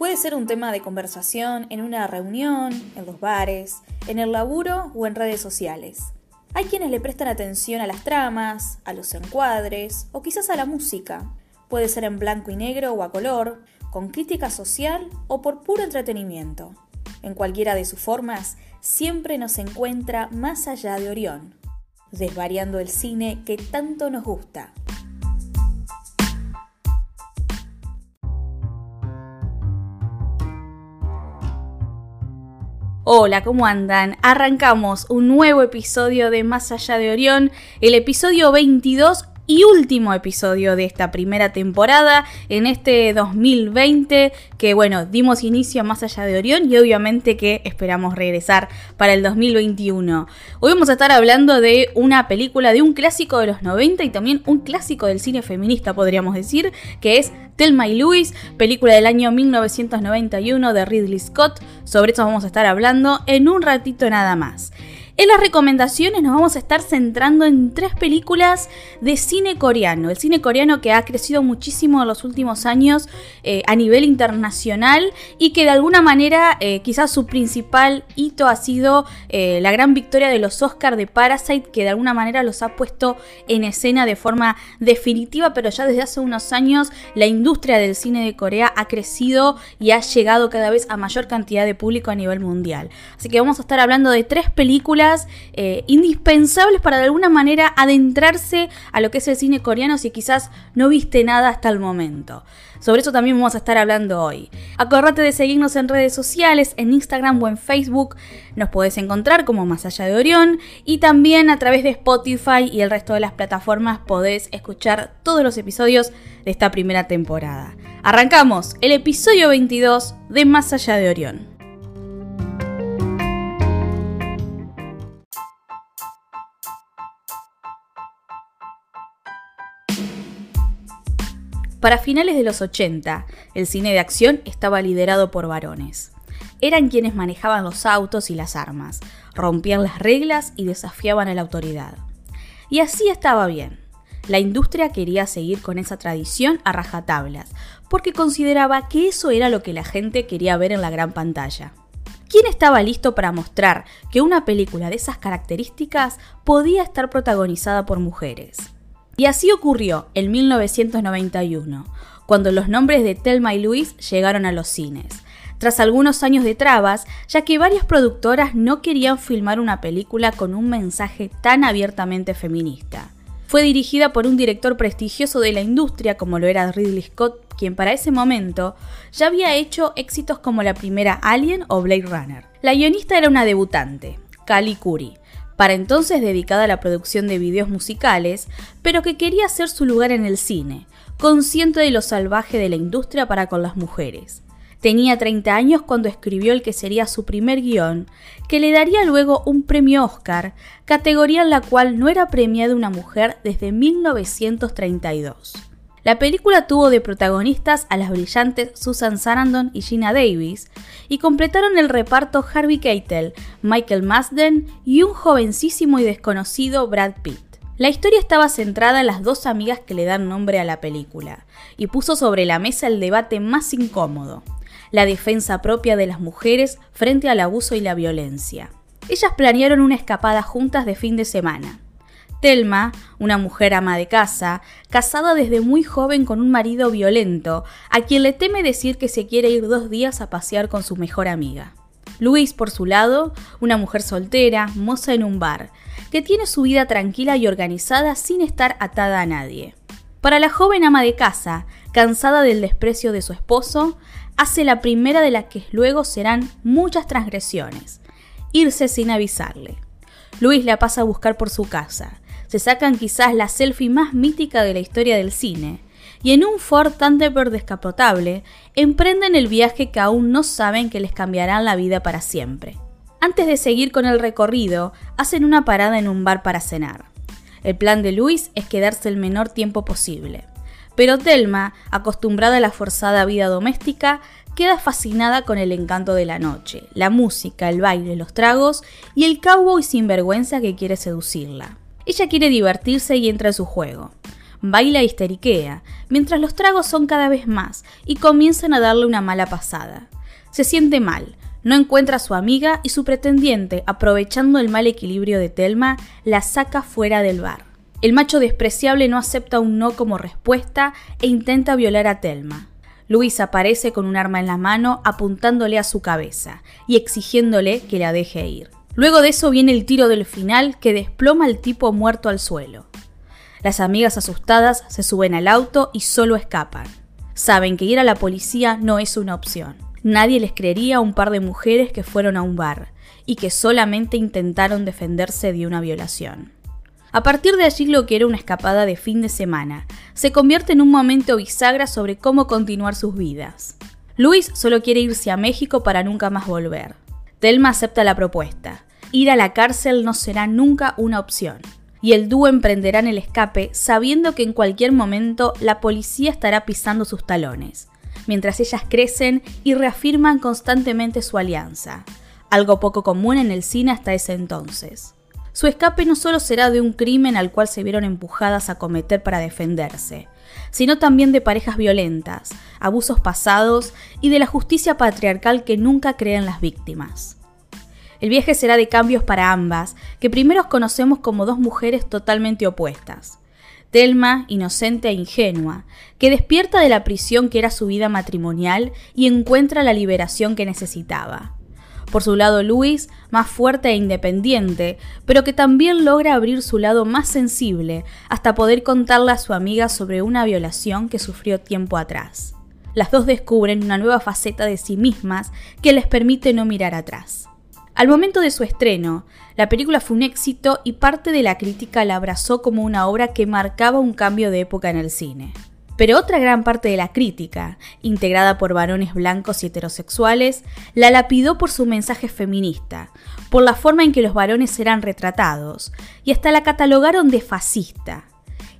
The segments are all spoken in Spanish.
Puede ser un tema de conversación en una reunión, en los bares, en el laburo o en redes sociales. Hay quienes le prestan atención a las tramas, a los encuadres o quizás a la música. Puede ser en blanco y negro o a color, con crítica social o por puro entretenimiento. En cualquiera de sus formas, siempre nos encuentra más allá de Orión, desvariando el cine que tanto nos gusta. Hola, ¿cómo andan? Arrancamos un nuevo episodio de Más allá de Orión, el episodio 22 y último episodio de esta primera temporada en este 2020 que bueno, dimos inicio Más allá de Orión y obviamente que esperamos regresar para el 2021. Hoy vamos a estar hablando de una película de un clásico de los 90 y también un clásico del cine feminista podríamos decir, que es Thelma y Louise, película del año 1991 de Ridley Scott. Sobre eso vamos a estar hablando en un ratito nada más. En las recomendaciones nos vamos a estar centrando en tres películas de cine coreano. El cine coreano que ha crecido muchísimo en los últimos años eh, a nivel internacional y que de alguna manera eh, quizás su principal hito ha sido eh, la gran victoria de los Oscars de Parasite que de alguna manera los ha puesto en escena de forma definitiva, pero ya desde hace unos años la industria del cine de Corea ha crecido y ha llegado cada vez a mayor cantidad de público a nivel mundial. Así que vamos a estar hablando de tres películas eh, indispensables para de alguna manera adentrarse a lo que es el cine coreano si quizás no viste nada hasta el momento. Sobre eso también vamos a estar hablando hoy. Acordate de seguirnos en redes sociales, en Instagram o en Facebook. Nos podés encontrar como Más Allá de Orión y también a través de Spotify y el resto de las plataformas podés escuchar todos los episodios de esta primera temporada. Arrancamos el episodio 22 de Más Allá de Orión. Para finales de los 80, el cine de acción estaba liderado por varones. Eran quienes manejaban los autos y las armas, rompían las reglas y desafiaban a la autoridad. Y así estaba bien. La industria quería seguir con esa tradición a rajatablas, porque consideraba que eso era lo que la gente quería ver en la gran pantalla. ¿Quién estaba listo para mostrar que una película de esas características podía estar protagonizada por mujeres? Y así ocurrió en 1991, cuando los nombres de Thelma y Louise llegaron a los cines. Tras algunos años de trabas, ya que varias productoras no querían filmar una película con un mensaje tan abiertamente feminista. Fue dirigida por un director prestigioso de la industria como lo era Ridley Scott, quien para ese momento ya había hecho éxitos como la primera Alien o Blade Runner. La guionista era una debutante, Kali Curry, para entonces dedicada a la producción de videos musicales, pero que quería hacer su lugar en el cine, consciente de lo salvaje de la industria para con las mujeres. Tenía 30 años cuando escribió el que sería su primer guion, que le daría luego un premio Oscar, categoría en la cual no era premiada una mujer desde 1932. La película tuvo de protagonistas a las brillantes Susan Sarandon y Gina Davis, y completaron el reparto Harvey Keitel, Michael Masden y un jovencísimo y desconocido Brad Pitt. La historia estaba centrada en las dos amigas que le dan nombre a la película, y puso sobre la mesa el debate más incómodo, la defensa propia de las mujeres frente al abuso y la violencia. Ellas planearon una escapada juntas de fin de semana. Telma, una mujer ama de casa, casada desde muy joven con un marido violento, a quien le teme decir que se quiere ir dos días a pasear con su mejor amiga. Luis, por su lado, una mujer soltera, moza en un bar, que tiene su vida tranquila y organizada sin estar atada a nadie. Para la joven ama de casa, cansada del desprecio de su esposo, hace la primera de las que luego serán muchas transgresiones, irse sin avisarle. Luis la pasa a buscar por su casa, se sacan quizás la selfie más mítica de la historia del cine, y en un Ford Thunderbird descapotable emprenden el viaje que aún no saben que les cambiarán la vida para siempre. Antes de seguir con el recorrido, hacen una parada en un bar para cenar. El plan de Luis es quedarse el menor tiempo posible. Pero Thelma, acostumbrada a la forzada vida doméstica, queda fascinada con el encanto de la noche, la música, el baile, los tragos y el cowboy sinvergüenza que quiere seducirla. Ella quiere divertirse y entra en su juego. baila histeriquea, mientras los tragos son cada vez más y comienzan a darle una mala pasada. Se siente mal, no encuentra a su amiga y su pretendiente, aprovechando el mal equilibrio de Telma, la saca fuera del bar. El macho despreciable no acepta un no como respuesta e intenta violar a Telma. Luis aparece con un arma en la mano apuntándole a su cabeza y exigiéndole que la deje ir. Luego de eso viene el tiro del final que desploma al tipo muerto al suelo. Las amigas asustadas se suben al auto y solo escapan. Saben que ir a la policía no es una opción. Nadie les creería a un par de mujeres que fueron a un bar y que solamente intentaron defenderse de una violación. A partir de allí lo que era una escapada de fin de semana se convierte en un momento bisagra sobre cómo continuar sus vidas. Luis solo quiere irse a México para nunca más volver. Telma acepta la propuesta. Ir a la cárcel no será nunca una opción. Y el dúo emprenderán el escape sabiendo que en cualquier momento la policía estará pisando sus talones, mientras ellas crecen y reafirman constantemente su alianza, algo poco común en el cine hasta ese entonces. Su escape no solo será de un crimen al cual se vieron empujadas a cometer para defenderse, sino también de parejas violentas, abusos pasados y de la justicia patriarcal que nunca creen las víctimas. El viaje será de cambios para ambas, que primero conocemos como dos mujeres totalmente opuestas. Telma, inocente e ingenua, que despierta de la prisión que era su vida matrimonial y encuentra la liberación que necesitaba. Por su lado, Luis, más fuerte e independiente, pero que también logra abrir su lado más sensible hasta poder contarle a su amiga sobre una violación que sufrió tiempo atrás. Las dos descubren una nueva faceta de sí mismas que les permite no mirar atrás. Al momento de su estreno, la película fue un éxito y parte de la crítica la abrazó como una obra que marcaba un cambio de época en el cine. Pero otra gran parte de la crítica, integrada por varones blancos y heterosexuales, la lapidó por su mensaje feminista, por la forma en que los varones eran retratados, y hasta la catalogaron de fascista.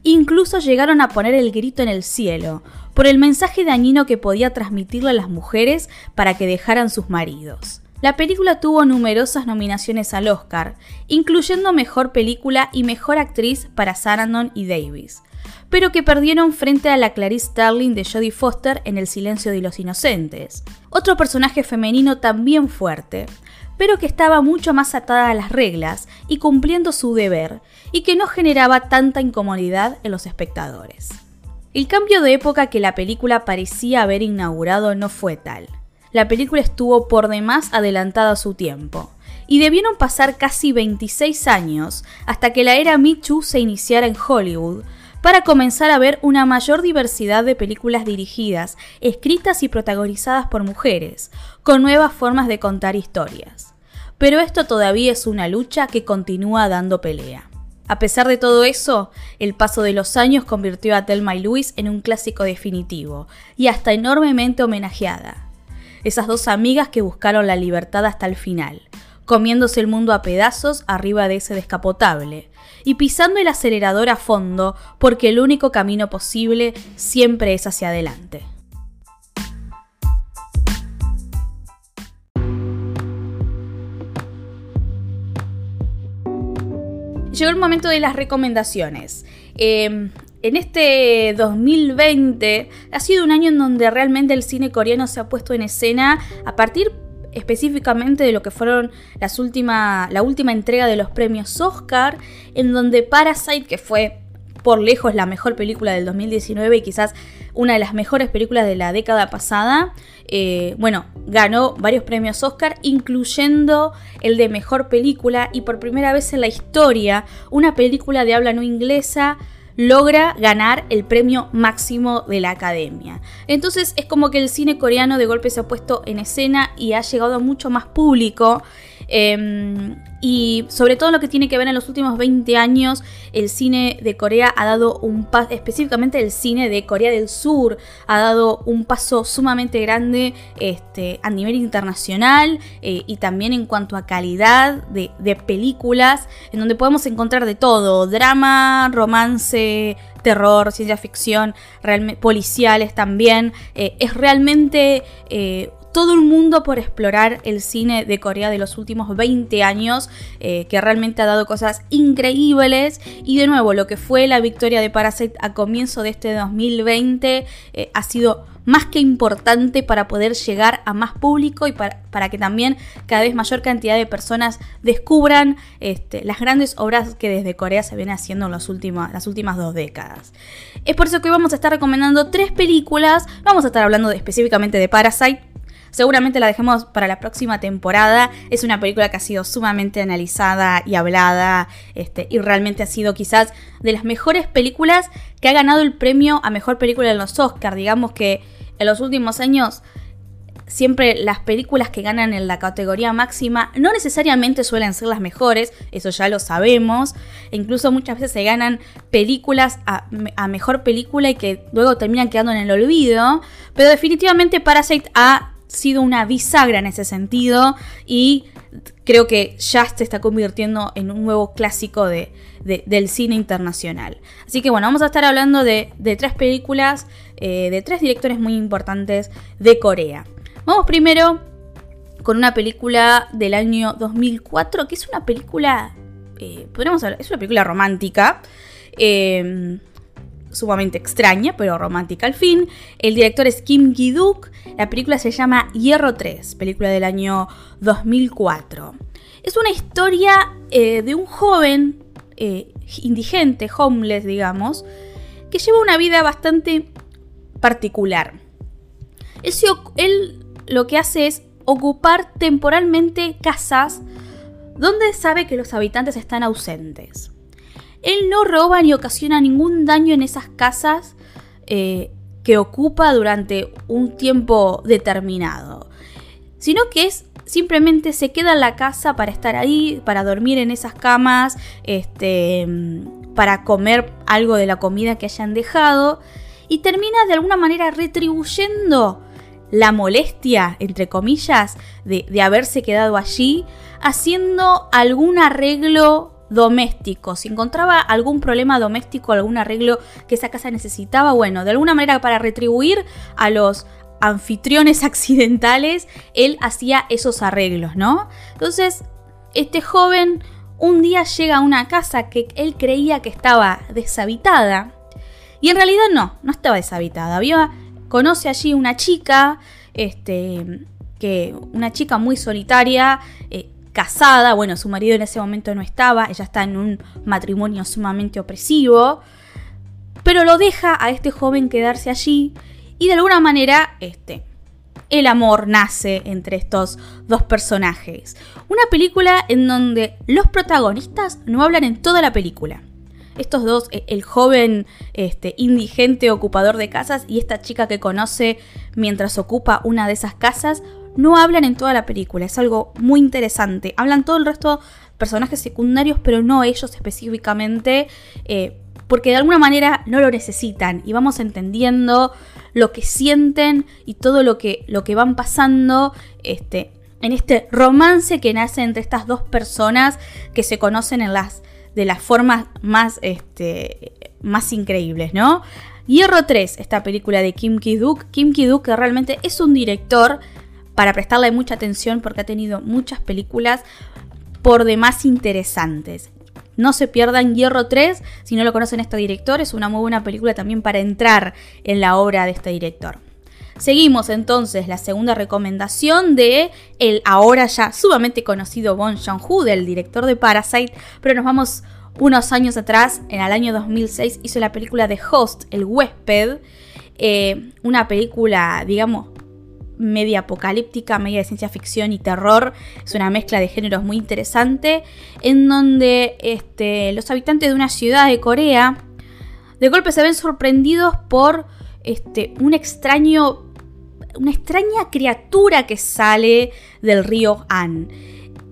Incluso llegaron a poner el grito en el cielo, por el mensaje dañino que podía transmitirle a las mujeres para que dejaran sus maridos. La película tuvo numerosas nominaciones al Oscar, incluyendo Mejor Película y Mejor Actriz para Sarandon y Davis, pero que perdieron frente a la Clarice Starling de Jodie Foster en El silencio de los inocentes. Otro personaje femenino también fuerte, pero que estaba mucho más atada a las reglas y cumpliendo su deber, y que no generaba tanta incomodidad en los espectadores. El cambio de época que la película parecía haber inaugurado no fue tal. La película estuvo por demás adelantada a su tiempo, y debieron pasar casi 26 años hasta que la era Me se iniciara en Hollywood, para comenzar a ver una mayor diversidad de películas dirigidas, escritas y protagonizadas por mujeres, con nuevas formas de contar historias. Pero esto todavía es una lucha que continúa dando pelea. A pesar de todo eso, el paso de los años convirtió a Thelma y Louise en un clásico definitivo y hasta enormemente homenajeada. Esas dos amigas que buscaron la libertad hasta el final, comiéndose el mundo a pedazos arriba de ese descapotable, y pisando el acelerador a fondo porque el único camino posible siempre es hacia adelante. Llegó el momento de las recomendaciones. Em, en este 2020 ha sido un año en donde realmente el cine coreano se ha puesto en escena a partir específicamente de lo que fueron las última, la última entrega de los premios Oscar, en donde Parasite, que fue por lejos la mejor película del 2019 y quizás una de las mejores películas de la década pasada, eh, bueno, ganó varios premios Oscar, incluyendo el de mejor película y por primera vez en la historia, una película de habla no inglesa logra ganar el premio máximo de la academia. Entonces es como que el cine coreano de golpe se ha puesto en escena y ha llegado a mucho más público. Em, y sobre todo lo que tiene que ver en los últimos 20 años, el cine de Corea ha dado un paso, específicamente el cine de Corea del Sur, ha dado un paso sumamente grande este, a nivel internacional eh, y también en cuanto a calidad de, películas, en donde podemos encontrar de todo, drama, romance, terror, ciencia ficción, policiales también. Eh, es realmente eh, todo el mundo por explorar el cine de Corea de los últimos 20 años, eh, que realmente ha dado cosas increíbles. Y de nuevo, lo que fue la victoria de Parasite a comienzo de este 2020 eh, ha sido más que importante para poder llegar a más público y para, que también cada vez mayor cantidad de personas descubran este, las grandes obras que desde Corea se vienen haciendo en las últimas dos décadas. Es por eso que hoy vamos a estar recomendando tres películas, vamos a estar hablando específicamente de Parasite, Seguramente la dejemos para la próxima temporada. Es una película que ha sido sumamente analizada y hablada. Este, y realmente ha sido quizás de las mejores películas que ha ganado el premio a mejor película en los Oscars. Digamos que en los últimos años siempre las películas que ganan en la categoría máxima no necesariamente suelen ser las mejores, eso ya lo sabemos. E incluso muchas veces se ganan películas a, a, mejor película y que luego terminan quedando en el olvido. Pero definitivamente Parasite ha sido una bisagra en ese sentido y creo que ya se está convirtiendo en un nuevo clásico de, del cine internacional. Así que bueno, vamos a estar hablando de, tres películas eh, de tres directores muy importantes de Corea. Vamos primero con una película del año 2004, que es una película, eh, podríamos hablar, es una película romántica. Eh, sumamente extraña, pero romántica al fin. El director es Kim Gi-duk. La película se llama Hierro 3, película del año 2004. Es una historia eh, de un joven eh, indigente, homeless, digamos, que lleva una vida bastante particular. él lo que hace es ocupar temporalmente casas donde sabe que los habitantes están ausentes. Él no roba ni ocasiona ningún daño en esas casas eh, que ocupa durante un tiempo determinado, sino que es simplemente se queda en la casa para estar ahí, para dormir en esas camas, este, para comer algo de la comida que hayan dejado y termina de alguna manera retribuyendo la molestia, entre comillas, de, de haberse quedado allí, haciendo algún arreglo doméstico, si encontraba algún problema doméstico, algún arreglo que esa casa necesitaba, bueno, de alguna manera para retribuir a los anfitriones accidentales, él hacía esos arreglos, ¿no? Entonces, este joven un día llega a una casa que él creía que estaba deshabitada y en realidad no, no estaba deshabitada. Había, conoce allí una chica, este, que una chica muy solitaria, eh, casada, bueno, su marido en ese momento no estaba, ella está en un matrimonio sumamente opresivo, pero lo deja a este joven quedarse allí y de alguna manera, este, el amor nace entre estos dos personajes. Una película en donde los protagonistas no hablan en toda la película. Estos dos, e, el joven este, indigente ocupador de casas y esta chica que conoce mientras ocupa una de esas casas, no hablan en toda la película. Es algo muy interesante. Hablan todo el resto personajes secundarios, pero no ellos específicamente, eh, porque de alguna manera no lo necesitan y vamos entendiendo lo que sienten y todo lo que, lo que van pasando este, en este romance que nace entre estas dos personas que se conocen en las de las formas más, este, más increíbles, ¿no? Hierro 3, esta película de Kim Ki-duk. Kim Ki-duk que realmente es un director para prestarle mucha atención porque ha tenido muchas películas por demás interesantes. No se pierdan Hierro 3, si no lo conocen este director, es una muy buena película también para entrar en la obra de este director. Seguimos entonces la segunda recomendación de el ahora ya sumamente conocido Bon Joon-ho, del director de Parasite, pero nos vamos unos años atrás, en el año 2006 hizo la película de Host, El huésped, eh, una película, digamos, media apocalíptica, media de ciencia ficción y terror. Es una mezcla de géneros muy interesante, en donde este, los habitantes de una ciudad de Corea de golpe se ven sorprendidos por este, un extraño, una extraña criatura que sale del río An.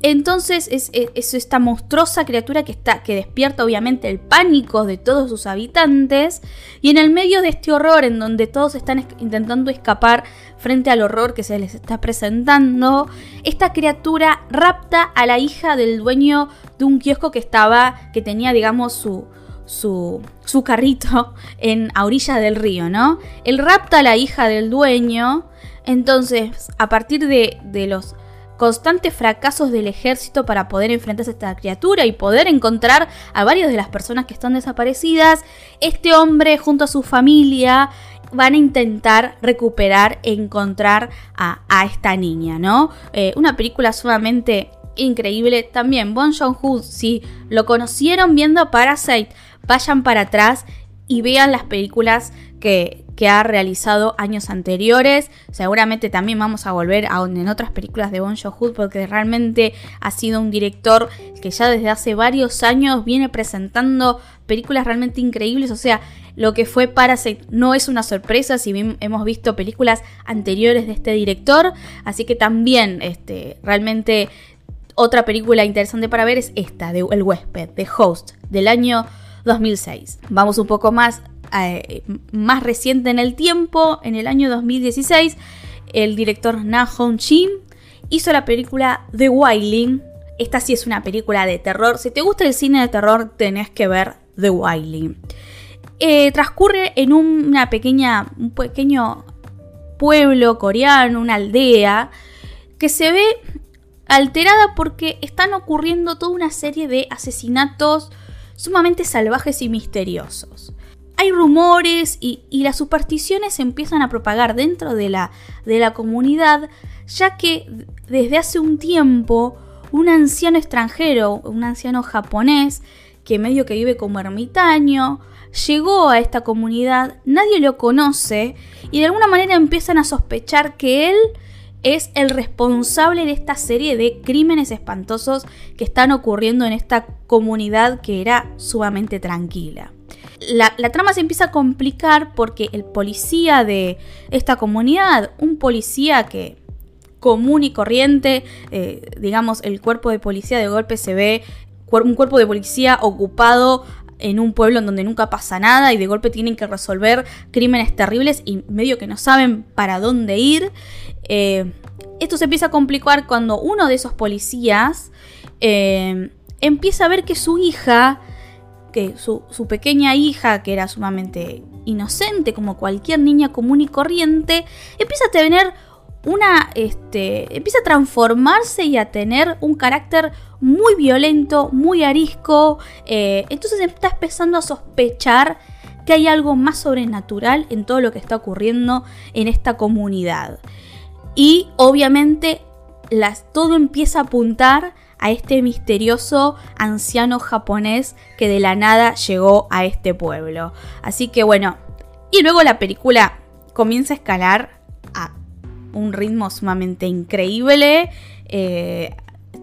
Entonces es, esta monstruosa criatura que, está, que despierta obviamente el pánico de todos sus habitantes y en el medio de este horror en donde todos están intentando escapar frente al horror que se les está presentando, esta criatura rapta a la hija del dueño de un kiosco que estaba, que tenía digamos su, su, su carrito en a orilla del río, ¿no? Él rapta a la hija del dueño, entonces a partir de, de los constantes fracasos del ejército para poder enfrentarse a esta criatura y poder encontrar a varias de las personas que están desaparecidas, este hombre junto a su familia van a intentar recuperar, encontrar a, esta niña, ¿no? Eh, una película sumamente increíble. También Bon Joon-ho, si lo conocieron viendo Parasite, vayan para atrás y vean las películas que, que ha realizado años anteriores. Seguramente también vamos a volver a en otras películas de Bon Joon-ho porque realmente ha sido un director que ya desde hace varios años viene presentando películas realmente increíbles. O sea, lo que fue Parasite no es una sorpresa si hemos visto películas anteriores de este director. Así que también este, realmente otra película interesante para ver es esta, de El huésped, de Host, del año 2006. Vamos un poco más, eh, más reciente en el tiempo, en el año 2016, el director Na Hong Shin hizo la película The Wailing. Esta sí es una película de terror. Si te gusta el cine de terror, tenés que ver The Wailing. Eh, transcurre en una pequeña, un pequeño pueblo coreano, una aldea, que se ve alterada porque están ocurriendo toda una serie de asesinatos sumamente salvajes y misteriosos. Hay rumores y, las supersticiones se empiezan a propagar dentro de la, de la comunidad, ya que desde hace un tiempo un anciano extranjero, un anciano japonés, que medio que vive como ermitaño, llegó a esta comunidad, nadie lo conoce y de alguna manera empiezan a sospechar que él es el responsable de esta serie de crímenes espantosos que están ocurriendo en esta comunidad que era sumamente tranquila. La, trama se empieza a complicar porque el policía de esta comunidad, un policía que común y corriente, eh, digamos, el cuerpo de policía de golpe se ve un cuerpo de policía ocupado en un pueblo en donde nunca pasa nada y de golpe tienen que resolver crímenes terribles y medio que no saben para dónde ir. Eh, esto se empieza a complicar cuando uno de esos policías eh, empieza a ver que su hija, que su, pequeña hija, que era sumamente inocente como cualquier niña común y corriente, empieza a tener una, este, empieza a transformarse y a tener un carácter muy violento, muy arisco. Eh, entonces está empezando a sospechar que hay algo más sobrenatural en todo lo que está ocurriendo en esta comunidad. Y obviamente las, todo empieza a apuntar a este misterioso anciano japonés que de la nada llegó a este pueblo. Así que bueno, y luego la película comienza a escalar a un ritmo sumamente increíble. Eh,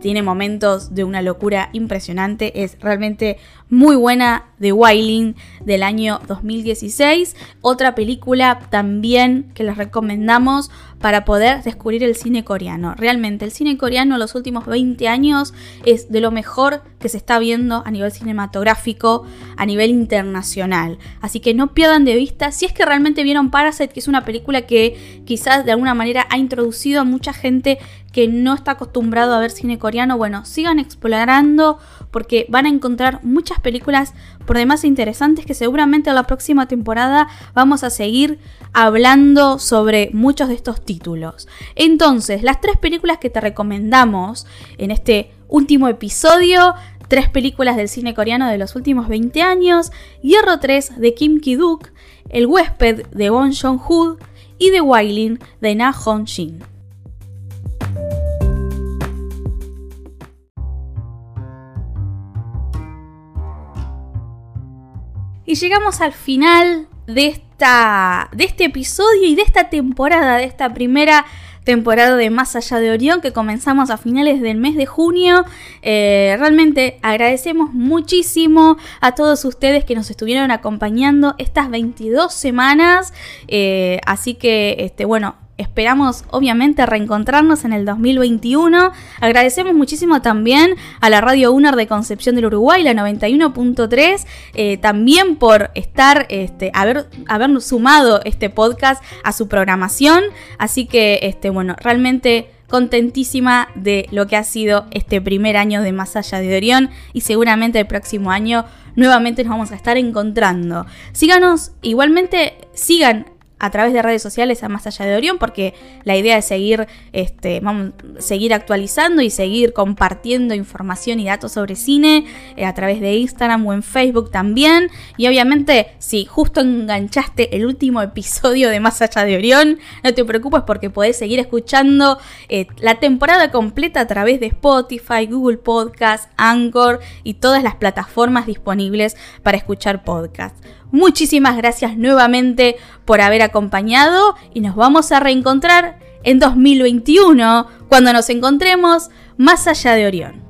tiene momentos de una locura impresionante. Es realmente muy buena The Wailing del año 2016. Otra película también que les recomendamos para poder descubrir el cine coreano. Realmente el cine coreano en los últimos 20 años es de lo mejor que se está viendo a nivel cinematográfico, a nivel internacional. Así que no pierdan de vista si es que realmente vieron Parasite, que es una película que quizás de alguna manera ha introducido a mucha gente que no está acostumbrado a ver cine coreano. Bueno, sigan explorando porque van a encontrar muchas películas por demás interesantes que seguramente en la próxima temporada vamos a seguir hablando sobre muchos de estos títulos. Entonces, las tres películas que te recomendamos en este último episodio tres películas del cine coreano de los últimos 20 años, Hierro 3 de Kim Ki-duk, El huésped de Bon Joon-ho y The Wailing de Na Hong-shin. Y llegamos al final de, esta, de este episodio y de esta temporada, de esta primera temporada de Más Allá de Orión que comenzamos a finales del mes de junio. Eh, realmente agradecemos muchísimo a todos ustedes que nos estuvieron acompañando estas 22 semanas. Eh, así que, este, bueno, Esperamos obviamente reencontrarnos en el 2021. Agradecemos muchísimo también a la Radio UNER de Concepción del Uruguay, la 91.3, eh, también por estar, este, haber, habernos sumado este podcast a su programación. Así que, este, bueno, realmente contentísima de lo que ha sido este primer año de Más allá de Orión y seguramente el próximo año nuevamente nos vamos a estar encontrando. Síganos, igualmente sigan a través de redes sociales a Más Allá de Orión, porque la idea es seguir, este, vamos, seguir actualizando y seguir compartiendo información y datos sobre cine eh, a través de Instagram o en Facebook también. Y obviamente, si justo enganchaste el último episodio de Más Allá de Orión, no te preocupes porque podés seguir escuchando eh, la temporada completa a través de Spotify, Google Podcast, Anchor y todas las plataformas disponibles para escuchar podcasts. Muchísimas gracias nuevamente por haber acompañado y nos vamos a reencontrar en 2021 cuando nos encontremos más allá de Orión.